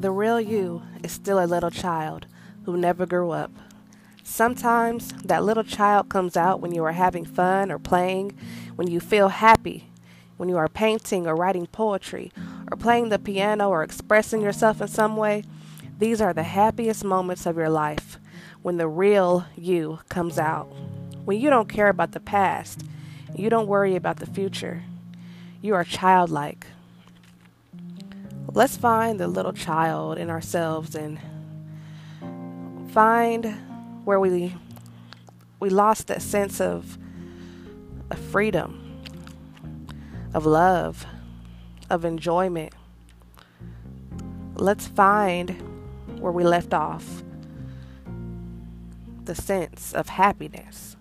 The real you is still a little child who never grew up. Sometimes that little child comes out when you are having fun or playing, when you feel happy, when you are painting or writing poetry, or playing the piano or expressing yourself in some way. These are the happiest moments of your life when the real you comes out. When you don't care about the past, you don't worry about the future. You are childlike. Let's find the little child in ourselves and find where we we lost that sense of, of freedom, of love, of enjoyment. Let's find where we left off the sense of happiness.